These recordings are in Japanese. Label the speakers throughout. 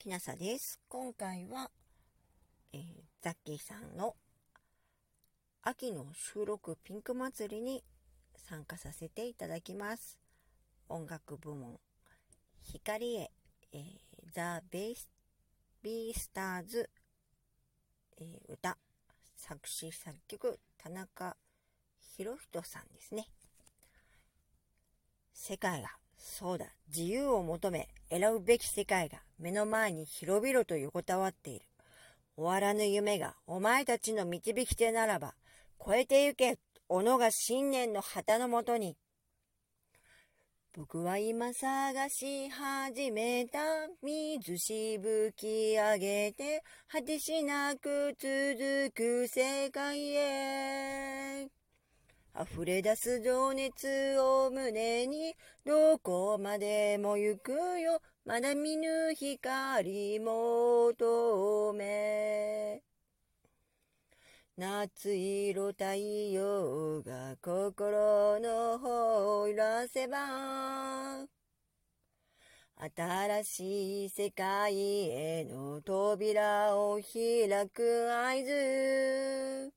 Speaker 1: きなさです。今回は、えー、ザッキーさんの秋の収録ピンク祭りに参加させていただきます。音楽部門、光へ、えー、ザ・ベース、ビースターズ、えー、歌、作詞作曲、田中博人さんですね。世界がそうだ、自由を求め、選ぶべき世界が目の前に広々と横たわっている。終わらぬ夢がお前たちの導き手ならば、超えてゆけ、小野が信念の旗のもとに。僕は今探し始めた水しぶき上げて果てしなく続く世界へ。溢れ出す情熱を胸にどこまでも行くよ。まだ見ぬ光求め。夏色太陽が心の方を揺らせば。新しい世界への扉を開く合図。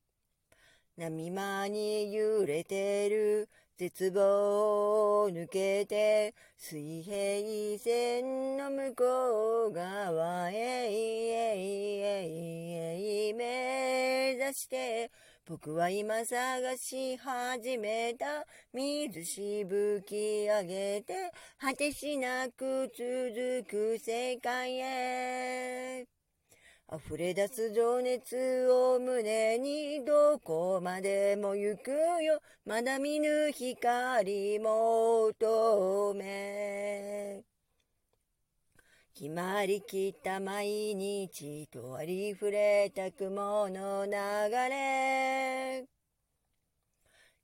Speaker 1: 波間に揺れてる。絶望を抜けて水平線の向こう側へ目指して僕は今探し始めた水しぶき上げて果てしなく続く世界へ。溢れ出す情熱を胸にどこまでも行くよ。まだ見ぬ光求め決まりきった毎日とありふれた雲の流れ。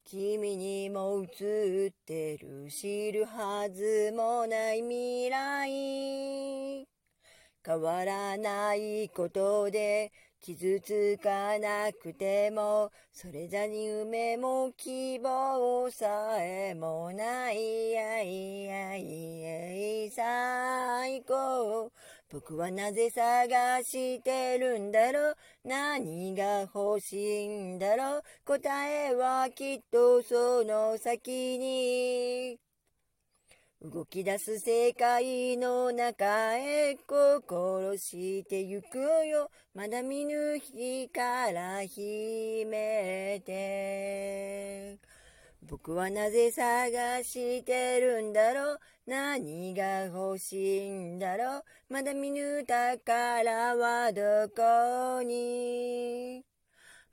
Speaker 1: 君にも映ってる知るはずもない未来。変わらないことで傷つかなくてもそれじゃに夢も希望さえもないやいやいや最高。僕はなぜ探してるんだろう。何が欲しいんだろう。答えはきっとその先に。動き出す世界の中へ心してゆくよ。まだ見ぬ日から秘めて。僕はなぜ探してるんだろう何が欲しいんだろうまだ見ぬ宝はどこに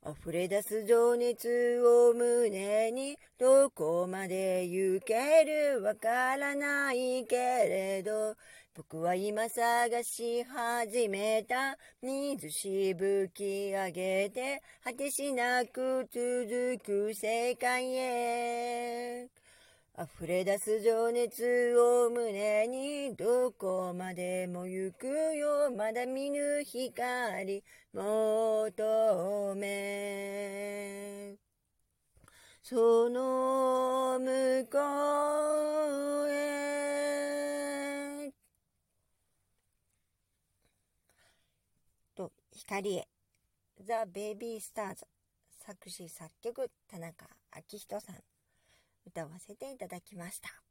Speaker 1: 溢れ出す情熱を胸にどこまで行けるわからないけれど僕は今探し始めた水しぶき上げて果てしなく続く世界へ。溢れ出す情熱を胸にどこまでも行くよ。まだ見ぬ光求めと光へザ・ベイビースターズ作詞作曲田中昭人さん歌わせていただきました。